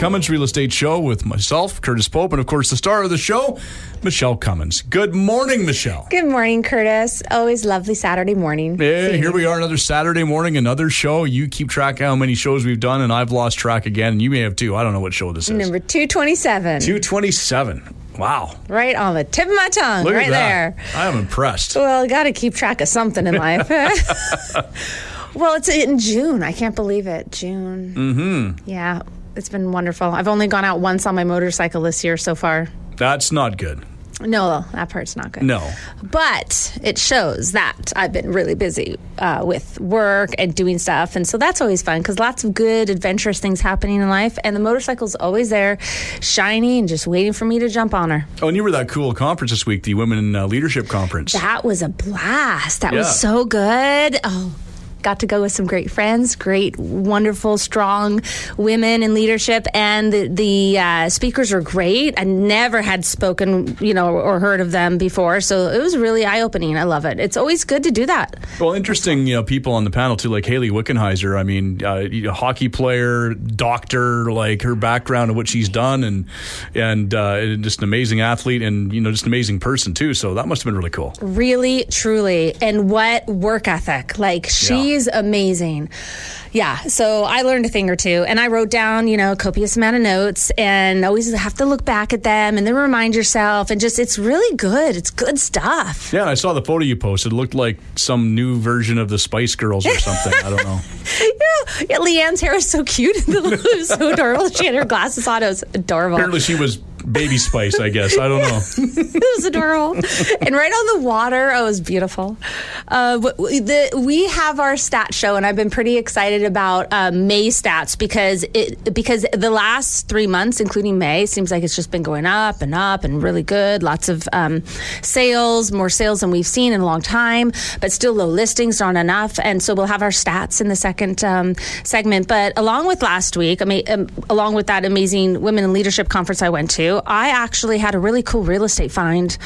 time for the Cummins Real Estate Show with myself, Curtis Pope, and of course the star of the show, Michelle Cummins. Good morning, Michelle. Good morning, Curtis. Always lovely Saturday morning. Hey, here we are, another Saturday morning, another show. You keep track of how many shows we've done, and I've lost track again. And you may have too. I don't know what show this is. Number 227. 227. Wow. Right on the tip of my tongue, Look right there. I am impressed. Well, got to keep track of something in life. well, it's in June. I can't believe it. June. Mm-hmm. Yeah, it's been wonderful. I've only gone out once on my motorcycle this year so far. That's not good. No, that part's not good. No. But it shows that I've been really busy uh, with work and doing stuff. And so that's always fun because lots of good, adventurous things happening in life. And the motorcycle's always there, shiny and just waiting for me to jump on her. Oh, and you were at that cool conference this week, the Women in uh, Leadership Conference. That was a blast. That Yeah. was so good. Oh, got to go with some great friends, great, wonderful, strong women in leadership, and the, the uh, speakers were great. I never had spoken, you know, or heard of them before, so it was really eye opening. I love it. It's always good to do that. Well, interesting, you know, people on the panel too, like Hayley Wickenheiser. I mean, uh, a hockey player, doctor, like her background and what she's done, and and uh, just an amazing athlete, and you know, just an amazing person too. So that must have been really cool. Really, truly, and what work ethic! Like she's amazing. Yeah, so I learned a thing or two, and I wrote down, you know, copious amount of notes, and always have to look back at them, and then remind yourself, and just it's really good. It's good stuff. Yeah, I saw the photo you posted. It looked like some new version of the Spice Girls or something. I don't know. Yeah, yeah Leanne's hair is so cute. it was so adorable. She had her glasses on. It was adorable. Apparently, she was Baby Spice. I guess I don't know. it was adorable. and right on the water, oh, it was beautiful. Uh, the, we have our stat show, and I've been pretty excited about uh, May stats because it because the last three months, including May, seems like it's just been going up and up and really good. Lots of um, sales, more sales than we've seen in a long time, but still low listings aren't enough. And so we'll have our stats in the second um, segment. But along with last week, I mean, um, along with that amazing women in leadership conference I went to, I actually had a really cool real estate find.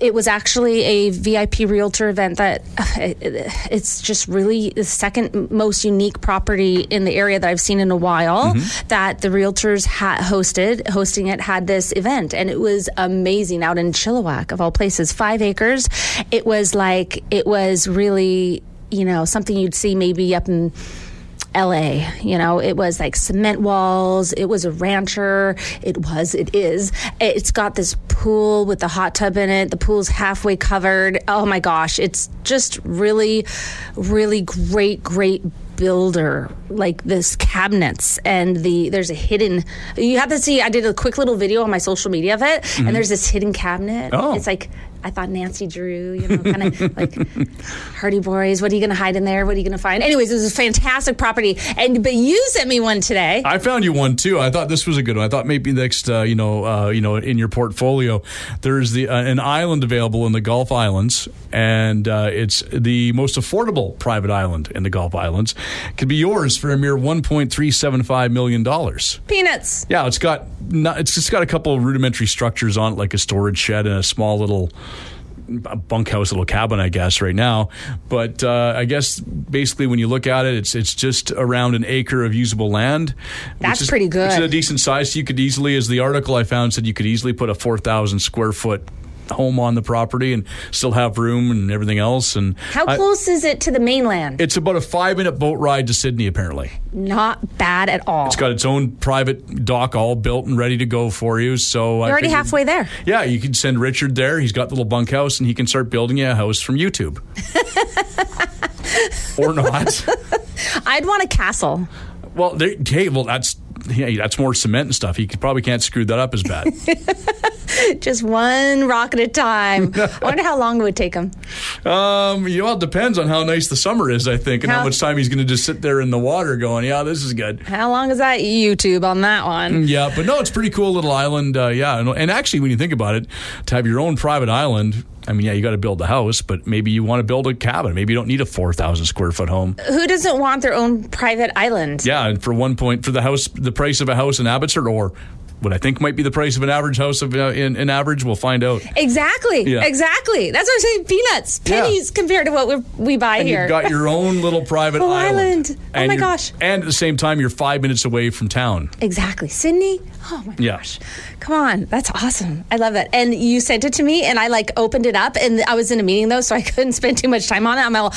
It was actually a VIP realtor event that it's just really the second most unique property in the area that I've seen in a while mm-hmm. that the realtors had hosted. Hosting it had this event and it was amazing out in Chilliwack of all places. 5 acres. It was like it was really you know something you'd see maybe up in LA. You know, it was like cement walls. It was a rancher. It was, it is. It's got this pool with the hot tub in it. The pool's halfway covered. Oh my gosh. It's just really, really great, great builder like this cabinets and the there's a hidden you have to see i did a quick little video on my social media of it and mm-hmm. there's this hidden cabinet Oh. it's like i thought nancy drew you know kind of like hardy boys what are you gonna hide in there what are you gonna find anyways it was a fantastic property and but you sent me one today I found you one too. I thought this was a good one. I thought maybe next, uh, you know, uh, you know, in your portfolio, there's the uh, an island available in the Gulf Islands, and uh, it's the most affordable private island in the Gulf Islands. It could be yours for a mere 1.375 million dollars. peanuts Yeah, it's got not, it's just got a couple of rudimentary structures on it, like a storage shed and a small little a bunkhouse little cabin, I guess, right now. But uh, I guess basically, when you look at it, it's it's just around an acre of usable land. That's is- pretty good. Is a decent size. So you could easily, as the article I found said, you could easily put a four thousand square foot home on the property and still have room and everything else. And how I- close is it to the mainland it's about a five minute boat ride to Sidney, apparently. not bad at all It's got its own private dock all built and ready to go for you. So you're already halfway there Yeah, you can send Richard there. He's got the little bunkhouse and he can start building you a house from YouTube. or not. i'd want a castle Well, hey, well that's yeah, that's more cement and stuff. He probably can't screw that up as bad. just one rock at a time i wonder how long it would take him um, you know, it depends on how nice the summer is, I think, and how, How- much time he's going to just sit there in the water going, yeah, this is good. how long is that youtube on that one Yeah, but no, it's a pretty cool little island. Uh, yeah, and, and actually, when you think about it, to have your own private island, I mean, yeah, you got to build the house, but maybe you want to build a cabin. Maybe you don't need a four thousand square foot home. who doesn't want their own private island Yeah, and for one point, for the house, the price of a house in Abbotsford, or what I think might be the price of an average house of uh, in, in average. We'll find out. Exactly. Yeah. Exactly. That's what I'm saying. Peanuts, Yeah. pennies compared to what we we buy And here. you've got your own little private island. island. Oh my gosh. And at the same time, you're five minutes away from town. Exactly. Sidney? Oh my Yeah. gosh. Come on. That's awesome. I love that. And you sent it to me and I like opened it up and I was in a meeting though, so I couldn't spend too much time on it. I'm all,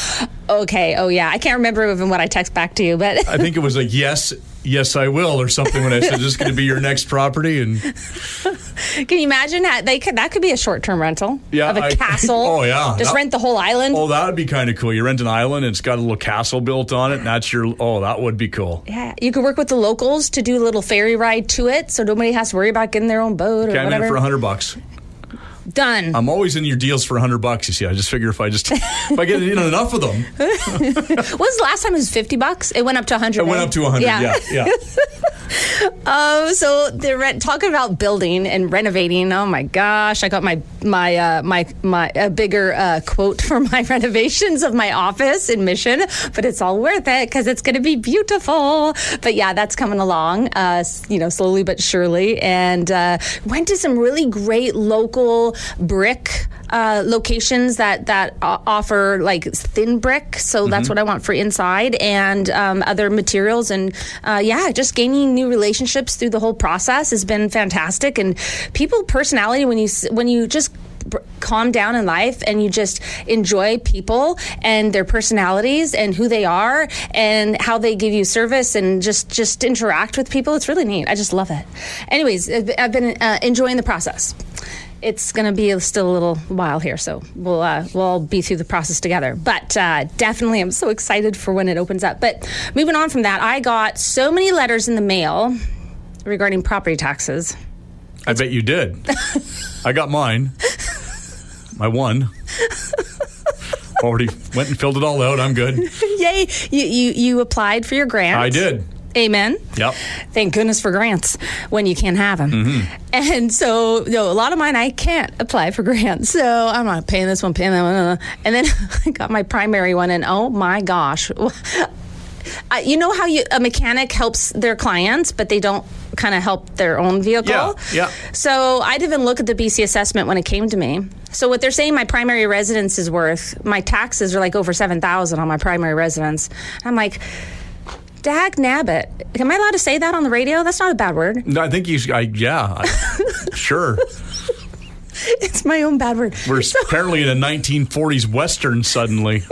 okay. Oh yeah. I can't remember even what I text back to you, but I think it was like yes, yes, I will, or something. When I said this is going to be your next property, and can you imagine that they could, that could be a short term rental Yeah, of a I- castle? Oh, yeah. Just That- rent the whole island. oh, that would be kind of cool. You rent an island, and it's got a little castle built on it, and that's your. Oh, that would be cool. yeah. You could work with the locals to do a little ferry ride to it so nobody has to worry about getting their own boat or Okay, I'm in whatever. for a hundred bucks. Done. I'm always in your deals for a hundred bucks. You see, I just figure if I just if I get in enough of them, When was the last time it was 50 bucks? It went up to 100. it went up to a hundred. Yeah, yeah. Um, so they're talking about building and renovating. Oh my gosh, I got my my uh, my my a bigger uh, quote for my renovations of my office in Mission, but it's all worth it because it's going to be beautiful. But yeah, that's coming along, uh, you know, slowly but surely. And uh, went to some really great local brick uh, locations that that offer like thin brick. So that's what I want for inside and um, other materials. And uh, yeah, just gaining new relationships through the whole process has been fantastic. And people personality when you when you just calm down in life and you just enjoy people and their personalities and who they are and how they give you service and just just interact with people it's really neat i just love it anyways I've- i've been uh, enjoying the process it's going to be still a little while here, so we'll uh, we'll all be through the process together. But uh, definitely, I'm so excited for when it opens up. But moving on from that, I got so many letters in the mail regarding property taxes. I bet you did. I got mine. My one. Already went and filled it all out. I'm good. Yay! You you, you applied for your grant. I did. Amen. Yep. Thank goodness for grants when you can't have them. And so, you know, a lot of mine I can't apply for grants. So I'm not paying this one, paying that one. uh, And then I got my primary one, and oh my gosh. Uh, you know how you, a mechanic helps their clients, but they don't kind of help their own vehicle? Yeah, yeah. So I didn't even look at the BC assessment when it came to me. So what they're saying my primary residence is worth, my taxes are like over 7000 on my primary residence. I'm like, dag nabbit. Am I allowed to say that on the radio? That's not a bad word. No, I think you. should. I, yeah. I, sure. It's my own bad word. We're apparently in a 1940s western suddenly.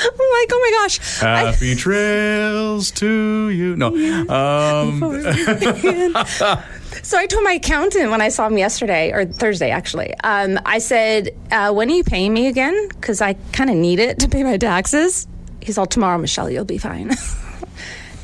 I'm like, oh my gosh. I- Happy trails to you. No. Um, So I told my accountant when I saw him yesterday or Thursday, actually. Um, I said, uh, "When are you paying me again? Because I kind of need it to pay my taxes." He's all, "Tomorrow, Michelle. You'll be fine."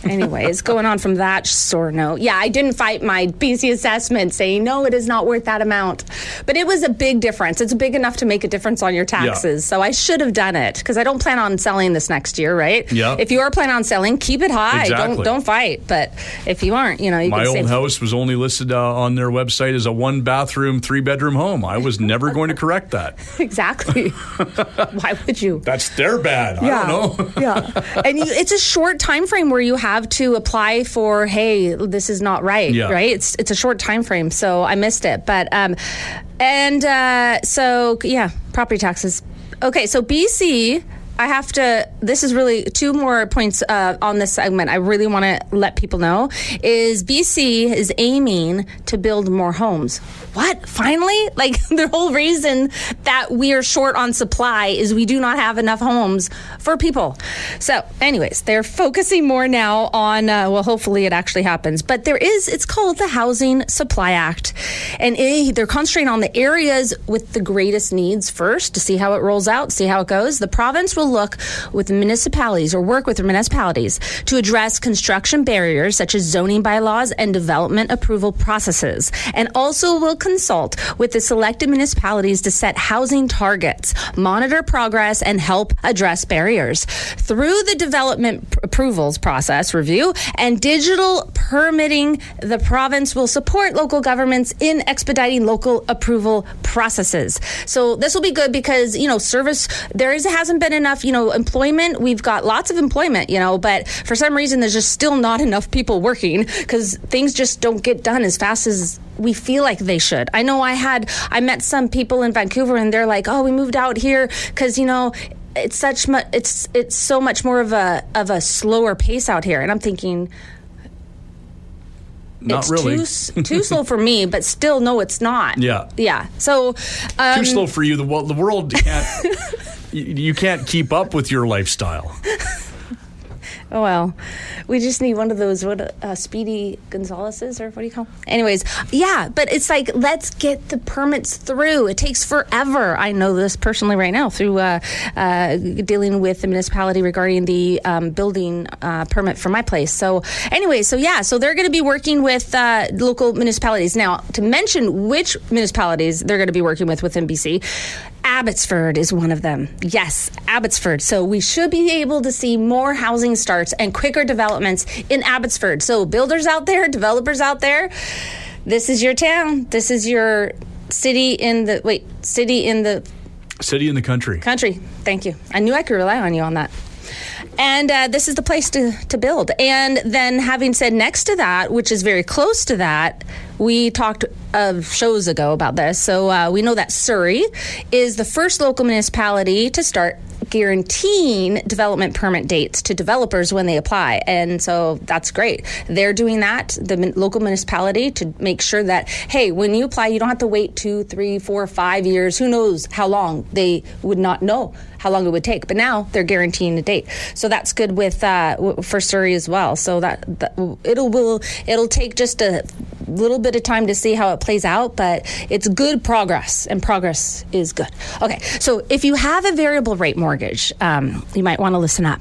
Anyways, going on from that sore note, yeah, I didn't fight my BC assessment saying no, it is not worth that amount, but it was a big difference. It's big enough to make a difference on your taxes, so I should have done it because I don't plan on selling this next year, right? Yeah. If you are planning on selling, keep it high. Exactly. Don't don't fight. But if you aren't, you know, you my old house was only listed uh, on their website as a one bathroom, three bedroom home. I was never going to correct that. Exactly. Why would you? That's their bad. I don't know. yeah. And you, it's a short time frame where you have to apply for, hey, this is not right, Yeah. right? It's it's a short time frame, so I missed it. But um, and uh, so yeah, property taxes. Okay, so BC. I have to. This is really two more points uh, on this segment. I really want to let people know is BC is aiming to build more homes. What? Finally? Like the whole reason that we are short on supply is we do not have enough homes for people. So, anyways, they're focusing more now on. Uh, well, hopefully it actually happens. But there is. It's called the Housing Supply Act, and it, they're concentrating on the areas with the greatest needs first to see how it rolls out, see how it goes. The province will look with municipalities or work with municipalities to address construction barriers such as zoning bylaws and development approval processes, and also will consult with the selected municipalities to set housing targets, monitor progress, and help address barriers. Through the development pr- approvals process review and digital permitting, the province will support local governments in expediting local approval processes. So this will be good because, you know, service, there is, hasn't been enough enough, you know, employment. We've got lots of employment, you know, but for some reason, there's just still not enough people working because things just don't get done as fast as we feel like they should. I know I had, I met some people in Vancouver and they're like, oh, we moved out here because, you know, it's such much, it's, it's so much more of a, of a slower pace out here. And I'm thinking, Not it's really. too, too slow for me, but still, no, it's not. Yeah. Yeah. So, um, Too slow for you. The, the world can't. you, can't keep up with your lifestyle. Oh well, we just need one of those what uh, Speedy Gonzaleses or what do you call? 'em? Anyways, yeah, but it's like let's get the permits through. It takes forever. I know this personally right now through uh, uh, dealing with the municipality regarding the um, building uh, permit for my place. So anyway, so yeah, so they're going to be working with uh, local municipalities now. To mention which municipalities they're going to be working with within BC. Abbotsford is one of them. Yes, Abbotsford. So we should be able to see more housing starts and quicker developments in Abbotsford. So builders out there, developers out there, this is your town. This is your city in the wait, city in the City in the country. country. Thank you. I knew I could rely on you on that. And uh, this is the place to, to build. And then, having said next to that, which is very close to that, we talked of shows ago about this. So uh, we know that Surrey is the first local municipality to start guaranteeing development permit dates to developers when they apply. And so that's great. They're doing that, the local municipality, to make sure that, hey, when you apply, you don't have to wait two, three, four, five years. Who knows how long they would not know how long it would take. But now they're guaranteeing a date. So that's good with uh, for Surrey as well. So that, that it'll will it'll take just a little bit of time to see how it plays out, but it's good progress, and progress is good. Okay, so if you have a variable rate mortgage, um, you might want to listen up.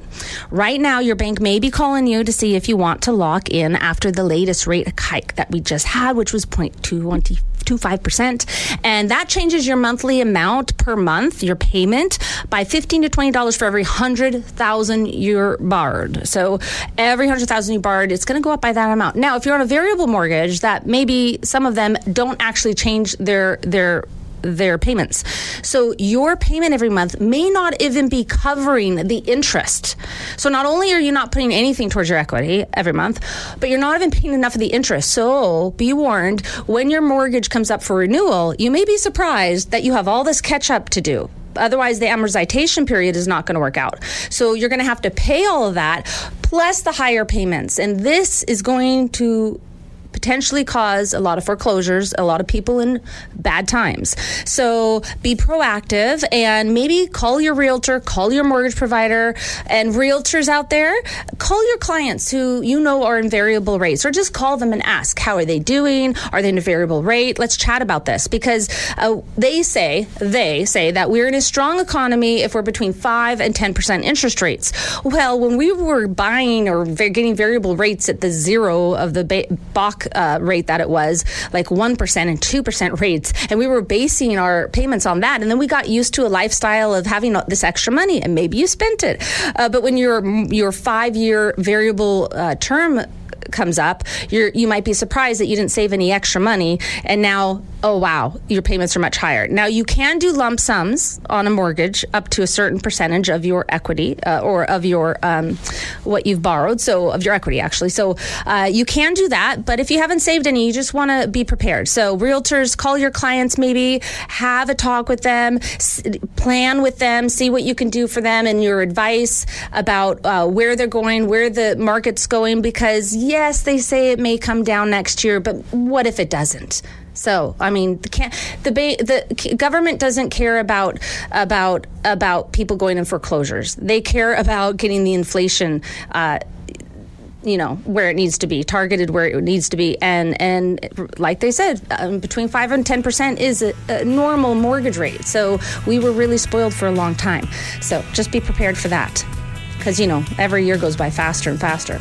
Right now, your bank may be calling you to see if you want to lock in after the latest rate hike that we just had, which was 0.212. 25%. And that changes your monthly amount per month, your payment, by 15 to $20 for every 100,000 you're borrowed. So every 100,000 you borrowed, it's going to go up by that amount. Now, if you're on a variable mortgage, that maybe some of them don't actually change their, their, their payments. So your payment every month may not even be covering the interest. So not only are you not putting anything towards your equity every month, but you're not even paying enough of the interest. So be warned when your mortgage comes up for renewal, you may be surprised that you have all this catch up to do. Otherwise, the amortization period is not going to work out. So you're going to have to pay all of that plus the higher payments. And this is going to potentially cause a lot of foreclosures, a lot of people in bad times. So be proactive and maybe call your realtor, call your mortgage provider, and realtors out there, call your clients who you know are in variable rates, or just call them and ask how are they doing? Are they in a variable rate? Let's chat about this because uh, they say they say that we're in a strong economy if we're between five and ten percent interest rates. Well, when we were buying or getting variable rates at the zero of the ba- Bach uh, rate that it was, like 1% and 2% rates. And we were basing our payments on that. And then we got used to a lifestyle of having this extra money and maybe you spent it. Uh, but when your, your five year variable uh, term comes up, you're, you might be surprised that you didn't save any extra money. And now, oh, wow, your payments are much higher. Now, you can do lump sums on a mortgage up to a certain percentage of your equity uh, or of your um, what you've borrowed. So, of your equity, actually. So, uh, you can do that. But if you haven't saved any, you just want to be prepared. So, realtors, call your clients, maybe have a talk with them, s- plan with them, see what you can do for them and your advice about uh, where they're going, where the market's going, because yes, they say it may come down next year, but what if it doesn't? So, I mean, the the the government doesn't care about about about people going in foreclosures. They care about getting the inflation. Uh, you know where it needs to be targeted where it needs to be and and like they said um, between 5 and 10 percent is a, a normal mortgage rate so we were really spoiled for a long time so just be prepared for that because you know every year goes by faster and faster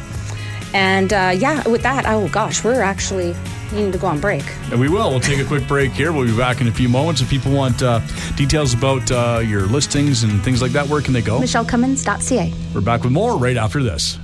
and uh, yeah with that oh gosh we're actually needing to go on break And we will. We'll take a quick break here. We'll be back in a few moments. If people want uh, details about uh, your listings and things like that, where can they go? michellecummins.ca We're back with more right after this.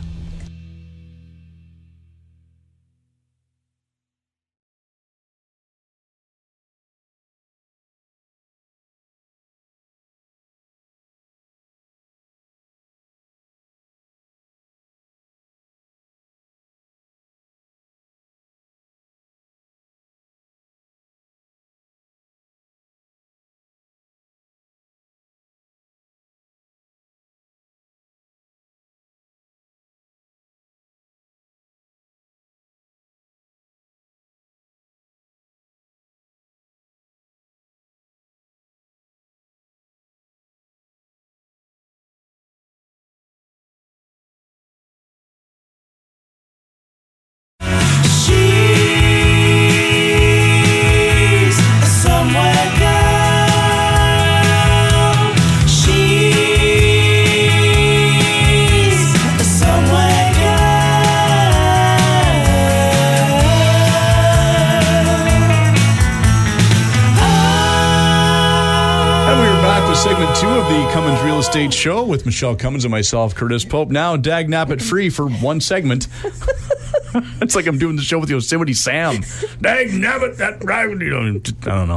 The Cummins Real Estate Show with Michelle Cummins and myself, Curtis Pope. Now, dag nap it free for one segment. it's like I'm doing the show with Yosemite Sam. Dag nap it, that rabbit. You know, I don't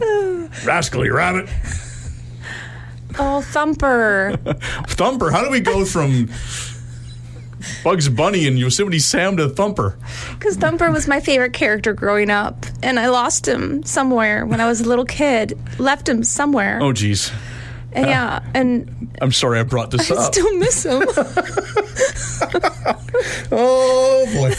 know. Rascally rabbit. Oh, Thumper. Thumper. How do we go from Bugs Bunny and Yosemite Sam to Thumper? Because Thumper was my favorite character growing up, and I lost him somewhere when I was a little kid. Left him somewhere. Oh, geez. yeah, and I'm sorry I brought this I up. I still miss him. oh boy.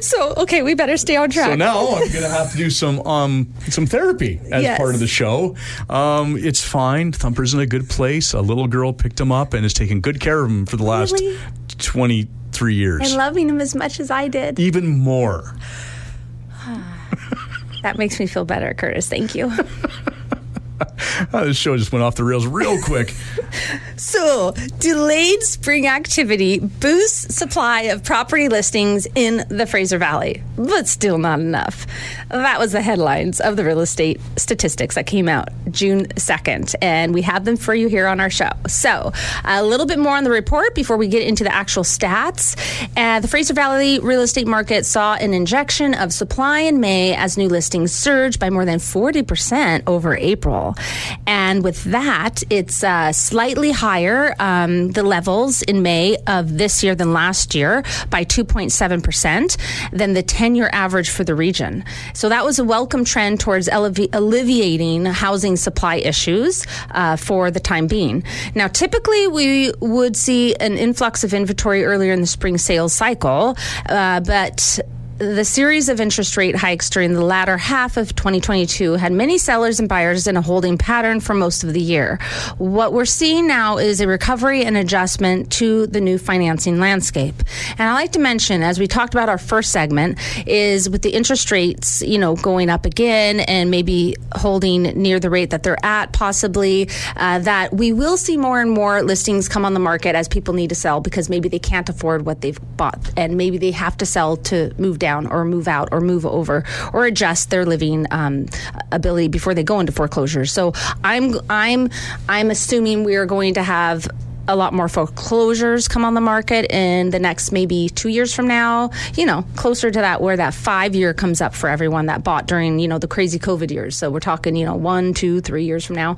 so, okay, we better stay on track. So now I'm going to have to do some um, some therapy as Yes. part of the show. Um, it's fine. Thumper's in a good place. A little girl picked him up and has taken good care of him for the last Really? 23 years. and loving him as much as I did. Even more. That makes me feel better, Curtis. Thank you. Uh, this show just went off the rails real quick. So, delayed spring activity boosts supply of property listings in the Fraser Valley, but still not enough. That was the headlines of the real estate statistics that came out June 2nd, and we have them for you here on our show. So, a little bit more on the report before we get into the actual stats. Uh, the Fraser Valley real estate market saw an injection of supply in May as new listings surged by more than 40% over April. And with that, it's uh, slightly higher, um, the levels in May of this year than last year by 2.7% than the 10 year average for the region. So that was a welcome trend towards allevi- alleviating housing supply issues uh, for the time being. Now, typically, we would see an influx of inventory earlier in the spring sales cycle, uh, but the series of interest rate hikes during the latter half of 2022 had many sellers and buyers in a holding pattern for most of the year. What we're seeing now is a recovery and adjustment to the new financing landscape. And I like to mention, as we talked about our first segment, is with the interest rates, you know, going up again and maybe holding near the rate that they're at, possibly, uh, that we will see more and more listings come on the market as people need to sell because maybe they can't afford what they've bought and maybe they have to sell to move down or move out or move over or adjust their living um, ability before they go into foreclosure. So I'm I'm I'm assuming we are going to have a lot more foreclosures come on the market in the next maybe two years from now, you know, closer to that where that five year comes up for everyone that bought during, you know, the crazy COVID years. So we're talking, you know, one, two, three years from now.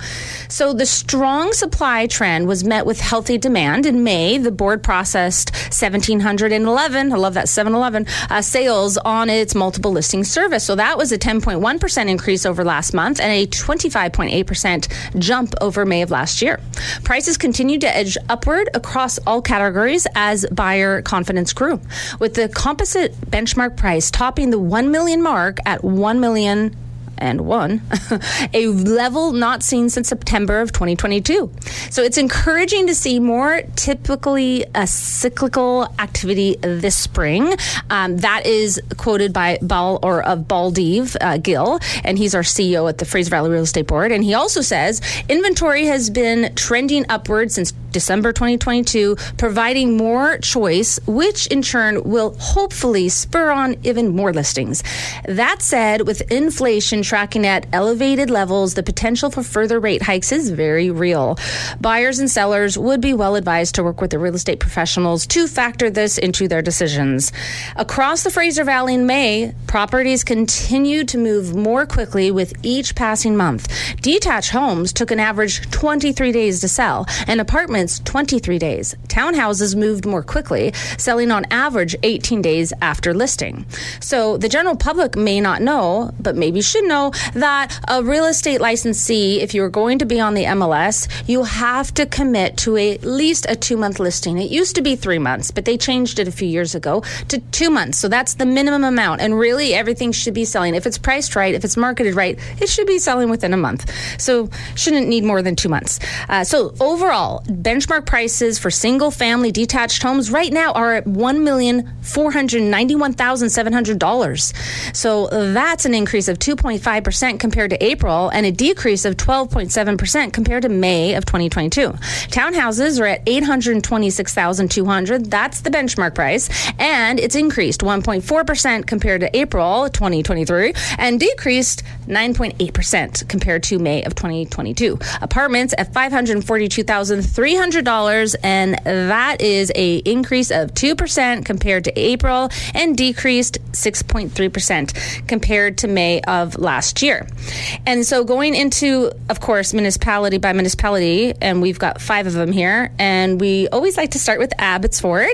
So the strong supply trend was met with healthy demand. In May, the board processed 1,711, I love that 711, uh, sales on its multiple listing service. So that was a 10.1% increase over last month and a 25.8% jump over May of last year. Prices continued to edge upward across all categories as buyer confidence grew, with the composite benchmark price topping the 1 million mark at 1 million and one, a level not seen since September of 2022. So it's encouraging to see more typically a cyclical activity this spring. Um, that is quoted by Bal or of Baldev uh, Gill, and he's our CEO at the Fraser Valley Real Estate Board. And he also says inventory has been trending upward since December 2022, providing more choice, which in turn will hopefully spur on even more listings. That said, with inflation tracking at elevated levels, the potential for further rate hikes is very real. Buyers and sellers would be well advised to work with the real estate professionals to factor this into their decisions. Across the Fraser Valley in May, properties continued to move more quickly with each passing month. Detached homes took an average 23 days to sell, and apartments 23 days. Townhouses moved more quickly, selling on average 18 days after listing. So the general public may not know, but maybe should know that a real estate licensee, if you're going to be on the MLS, you have to commit to a, at least a two month listing. It used to be three months, but they changed it a few years ago to two months. So that's the minimum amount. And really, everything should be selling. If it's priced right, if it's marketed right, it should be selling within a month. So shouldn't need more than two months. Uh, so overall, benchmark prices for single family detached homes right now are at $1,491,700. So that's an increase of 2.5 12.5% compared to April and a decrease of 12.7% compared to May of 2022. Townhouses are at 826,200. That's the benchmark price. And it's increased 1.4% compared to April 2023 and decreased 9.8% compared to May of 2022. Apartments at $542,300 and that is a increase of 2% compared to April and decreased 6.3% compared to May of last year. And so going into of course municipality by municipality and we've got 5 of them here and we always like to start with Abbotsford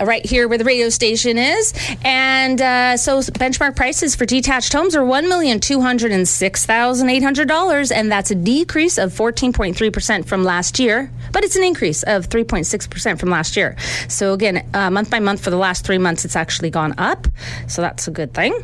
right here where the radio station is and uh, so benchmark prices for detached homes are $1,206,800 and that's a decrease of 14.3% from last year but it's an increase of 3.6% from last year. So again, uh, month by month for the last 3 months it's actually gone up. So that's a good thing.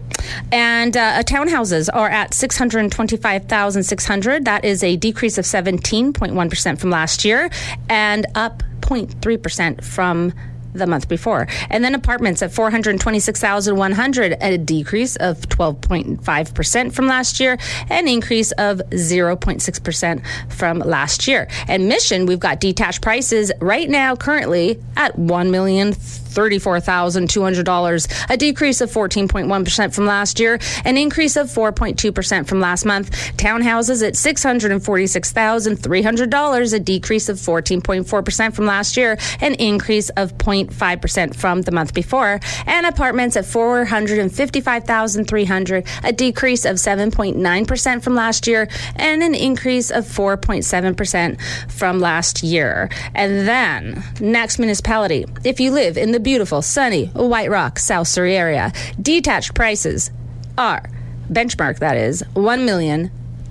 And uh, townhouses are at 625,600. That is a decrease of 17.1% from last year and up 0.3% from the month before. And then apartments at 426,100, a decrease of 12.5% from last year, an increase of 0.6% from last year. And Mission, we've got detached prices right now currently at 1 million $34,200, a decrease of 14.1% from last year, an increase of 4.2% from last month. Townhouses at $646,300, a decrease of 14.4% from last year, an increase of 0.5% from the month before. And apartments at 455,300, a decrease of 7.9% from last year, and an increase of 4.7% from last year. And then, next municipality, if you live in the beautiful, sunny White Rock, South Surrey area, detached prices are benchmark that is one million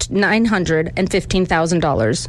nine hundred and fifteen thousand dollars,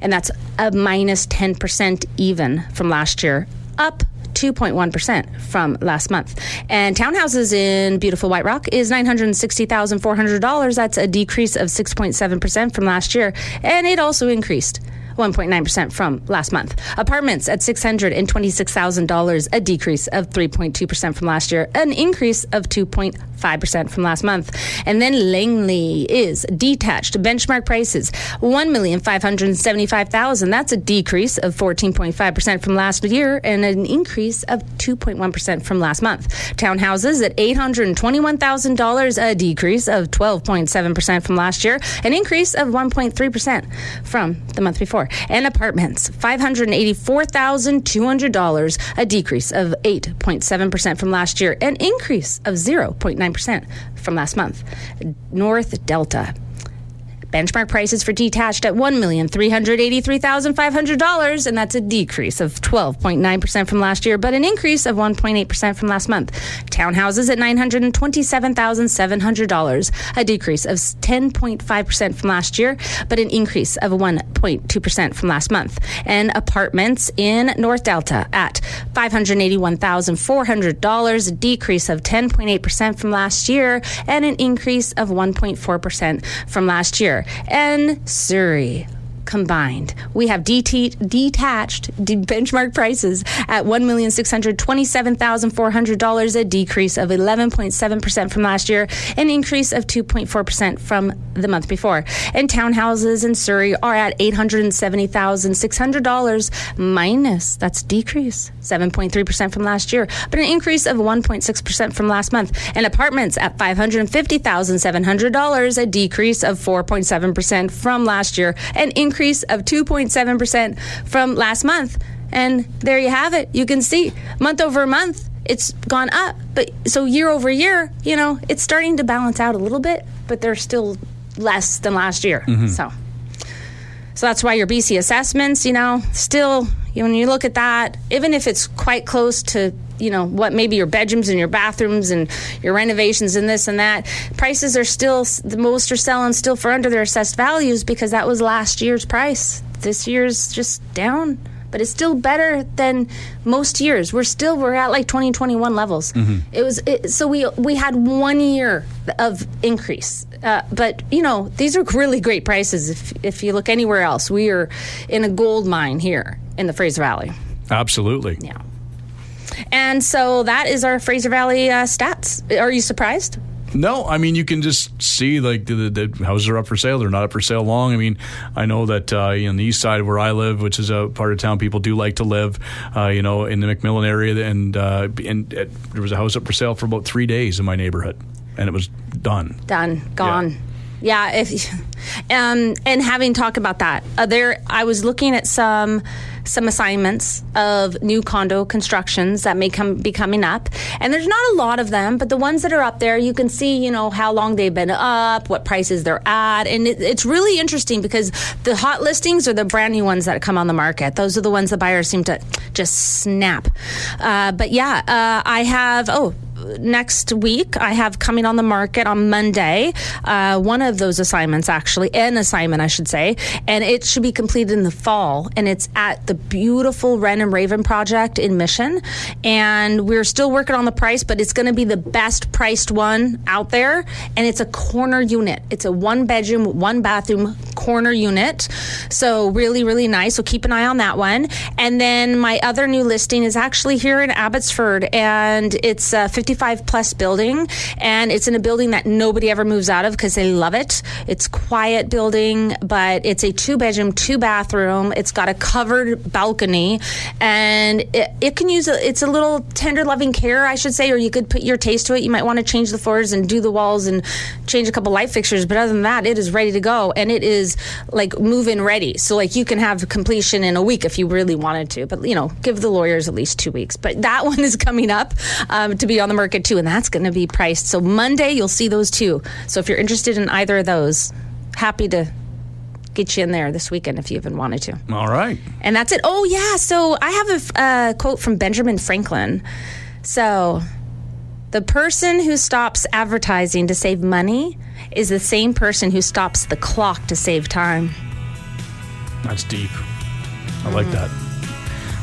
and that's a minus ten percent even from last year, up 2.1% from last month. And townhouses in beautiful White Rock is $960,400. That's a decrease of 6.7% from last year. And it also increased 1.9% from last month. Apartments at $626,000, a decrease of 3.2% from last year, an increase of 2.5% from last month. And then Langley is detached benchmark prices, $1,575,000. That's a decrease of 14.5% from last year and an increase of 2.1% from last month. Townhouses at $821,000, a decrease of 12.7% from last year, an increase of 1.3% from the month before. And apartments, $584,200, a decrease of 8.7% from last year, an increase of 0.9% from last month. North Delta. Benchmark prices for detached at $1,383,500, and that's a decrease of 12.9% from last year, but an increase of 1.8% from last month. Townhouses at $927,700, a decrease of 10.5% from last year, but an increase of 1.2% from last month. And apartments in North Delta at $581,400, a decrease of 10.8% from last year, and an increase of 1.4% from last year and Surrey combined. We have DT, detached de- benchmark prices at $1,627,400, a decrease of 11.7% from last year, an increase of 2.4% from the month before. And townhouses in Surrey are at $870,600 minus, that's decrease, 7.3% from last year, but an increase of 1.6% from last month. And apartments at $550,700, a decrease of 4.7% from last year, an increase of 2.7% from last month. And there you have it. You can see month over month, it's gone up. But so year over year, you know, it's starting to balance out a little bit, but they're still less than last year. Mm-hmm. So. So that's why your BC assessments, you know, still, you know, when you look at that, even if it's quite close to, you know, what maybe your bedrooms and your bathrooms and your renovations and this and that, prices are still, the most are selling still for under their assessed values because that was last year's price. This year's just down. But it's still better than most years. We're still we're at like 2021 levels. It was it, so we we had one year of increase, uh, but you know these are really great prices. If if you look anywhere else, we are in a gold mine here in the Fraser Valley. Absolutely. Yeah. And so that is our Fraser Valley uh, stats. Are you surprised? No, I mean you can just see like the, the, the, houses are up for sale. They're not up for sale long. I mean, I know that uh, on the east side where I live, which is a part of town people do like to live, uh, you know, in the McMillan area, and uh, and uh, there was a house up for sale for about three days in my neighborhood, and it was done. Done, gone. Yeah yeah if um, and having talked about that uh, there i was looking at some some assignments of new condo constructions that may come be coming up. And there's not a lot of them but the ones that are up there you can see you know how long they've been up what prices they're at. And it, it's really interesting because the hot listings are the brand new ones that come on the market. Those are the ones the buyers seem to just snap. Uh, but yeah uh, i have oh next week, I have coming on the market on Monday, uh, one of those assignments, actually, an assignment, I should say, and it should be completed in the fall. And it's at the beautiful Wren and Raven project in Mission. And we're still working on the price, but it's going to be the best priced one out there. And it's a corner unit, it's a one bedroom, one bathroom corner unit. So, really, really nice. So, keep an eye on that one. And then my other new listing is actually here in Abbotsford, and it's uh, 50 55 plus building, and it's in a building that nobody ever moves out of because they love it. It's quiet building, but it's a two bedroom, two bathroom. It's got a covered balcony, and it, it can use a, it's a little tender loving care, I should say, or you could put your taste to it. You might want to change the floors and do the walls and change a couple light fixtures, but other than that, it is ready to go, and it is like move in ready. So like you can have completion in a week if you really wanted to, but you know, give the lawyers at least two weeks. But that one is coming up um, to be on the market too, and that's going to be priced. So Monday you'll see those two. So if you're interested in either of those, happy to get you in there this weekend if you even wanted to. All right. And that's it. Oh yeah. So I have a uh, quote from Benjamin Franklin. So the person who stops advertising to save money is the same person who stops the clock to save time. That's deep. I like that.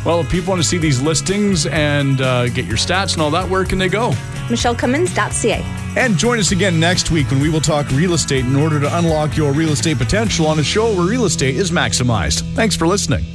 Well, if people want to see these listings and uh, get your stats and all that, where can they go? MichelleCummins.ca. And join us again next week when we will talk real estate in order to unlock your real estate potential on a show where real estate is maximized. Thanks for listening.